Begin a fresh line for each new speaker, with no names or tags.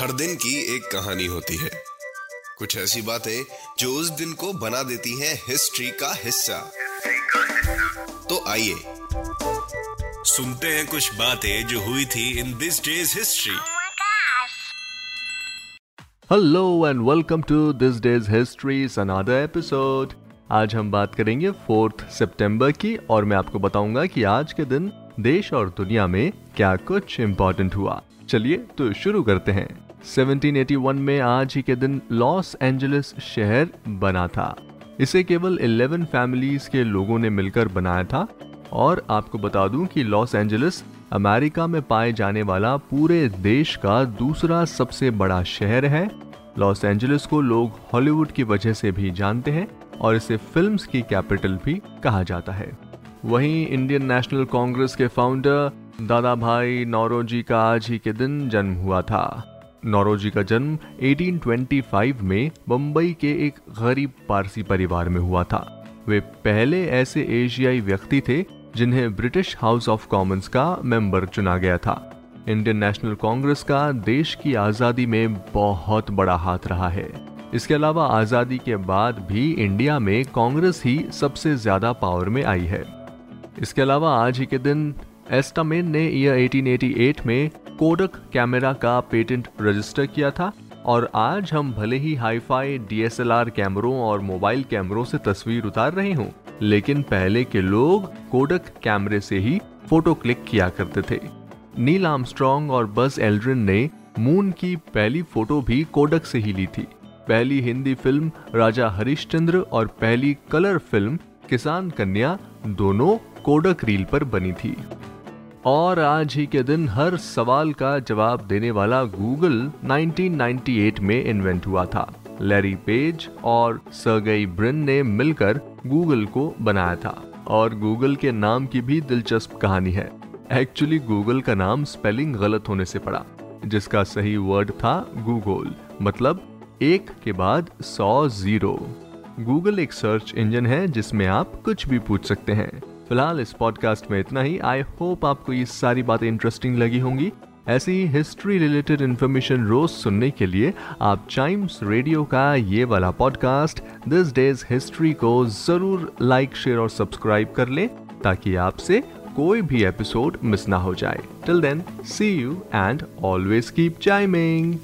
हर दिन की एक कहानी होती है। कुछ ऐसी बातें जो उस दिन को बना देती हैं हिस्ट्री का हिस्सा। तो आइए सुनते हैं कुछ बातें जो हुई थी in this day's history!
Hello and welcome to this day's history another episode आज हम बात करेंगे फोर्थ सितंबर की और मैं आपको बताऊँगा कि आज के दिन देश और दुनिया में क्या कुछ इम्पोर्टेंट हुआ? चलिए तो शुरू करते हैं। 1781 में आज ही के दिन लॉस एंजलिस शहर बना था। इसे केवल 11 फैमिलीज़ के लोगों ने मिलकर बनाया था। और आपको बता दूँ कि लॉस एंजलिस अमेरिका में पाए जाने वाला पूरे देश का दूसरा सबसे बड़ा शहर है। लॉस एंजलिस को लोग हॉलीवुड की वजह से भी जानते हैं और इसे फिल्म्स की कैपिटल भी कहा जाता है। वहीं इंडियन नेशनल कांग्रेस के फाउंडर दादा भाई नौरोजी का आज ही के दिन जन्म हुआ था। नौरोजी का जन्म 1825 में बम्बई के एक गरीब पारसी परिवार में हुआ था। वे पहले ऐसे एशियाई व्यक्ति थे जिन्हें ब्रिटिश हाउस ऑफ़ कॉमन्स का मेंबर चुना गया था। इंडियन नेशनल कांग्रेस का देश की आज़ादी में बहुत बड़ा हाथ रहा है। इसके अलावा आज़ादी के बाद भी इंडिया में कांग्रेस ही सबसे ज़्यादा पावर में आई है। इसके अलावा आज ही के दिन एस्टामेन ने ईयर 1888 में कोडक कैमरा का पेटेंट रजिस्टर किया था और आज हम भले ही हाईफाई डीएसएलआर कैमरों और मोबाइल कैमरों से तस्वीर उतार रहे हों, लेकिन पहले के लोग कोडक कैमरे से ही फ़ोटो क्लिक किया करते थे। नील आर्मस्ट्रॉन्ग और बस एल्ड्रिन ने मून की पहली फ़ोटो भी कोडक से ही ली थी। पहली हिंदी फ़िल्म राजा हरिश्चंद्र और पहली कलर फ़िल्म किसान कन्या दोनों कोडक रील पर बनी थी। और आज ही के दिन हर सवाल का जवाब देने वाला गूगल 1998 में इन्वेंट हुआ था। लैरी पेज और सर्गेई ब्रिन ने मिलकर गूगल को बनाया था। और गूगल के नाम की भी दिलचस्प कहानी है। एक्चुअली गूगल का नाम स्पेलिंग गलत होने से पड़ा, जिसका सही वर्ड था गूगल मतलब एक के बाद सौ ज़ीरो। गूगल एक सर्च इंजन है जिसमें आप कुछ भी पूछ सकते हैं। फ़िलहाल इस पॉडकास्ट में इतना ही। आई होप आपको ये सारी बातें इंटरेस्टिंग लगी होंगी। ऐसी ही हिस्ट्री रिलेटेड इन्फॉर्मेशन रोज सुनने के लिए आप चाइम्स रेडियो का ये वाला पॉडकास्ट दिस डेज़ हिस्ट्री को ज़रूर लाइक शेयर और सब्सक्राइब कर लें, ताकि आपसे कोई भी एपिसोड मिस ना हो जाए। Till then see you and always keep chiming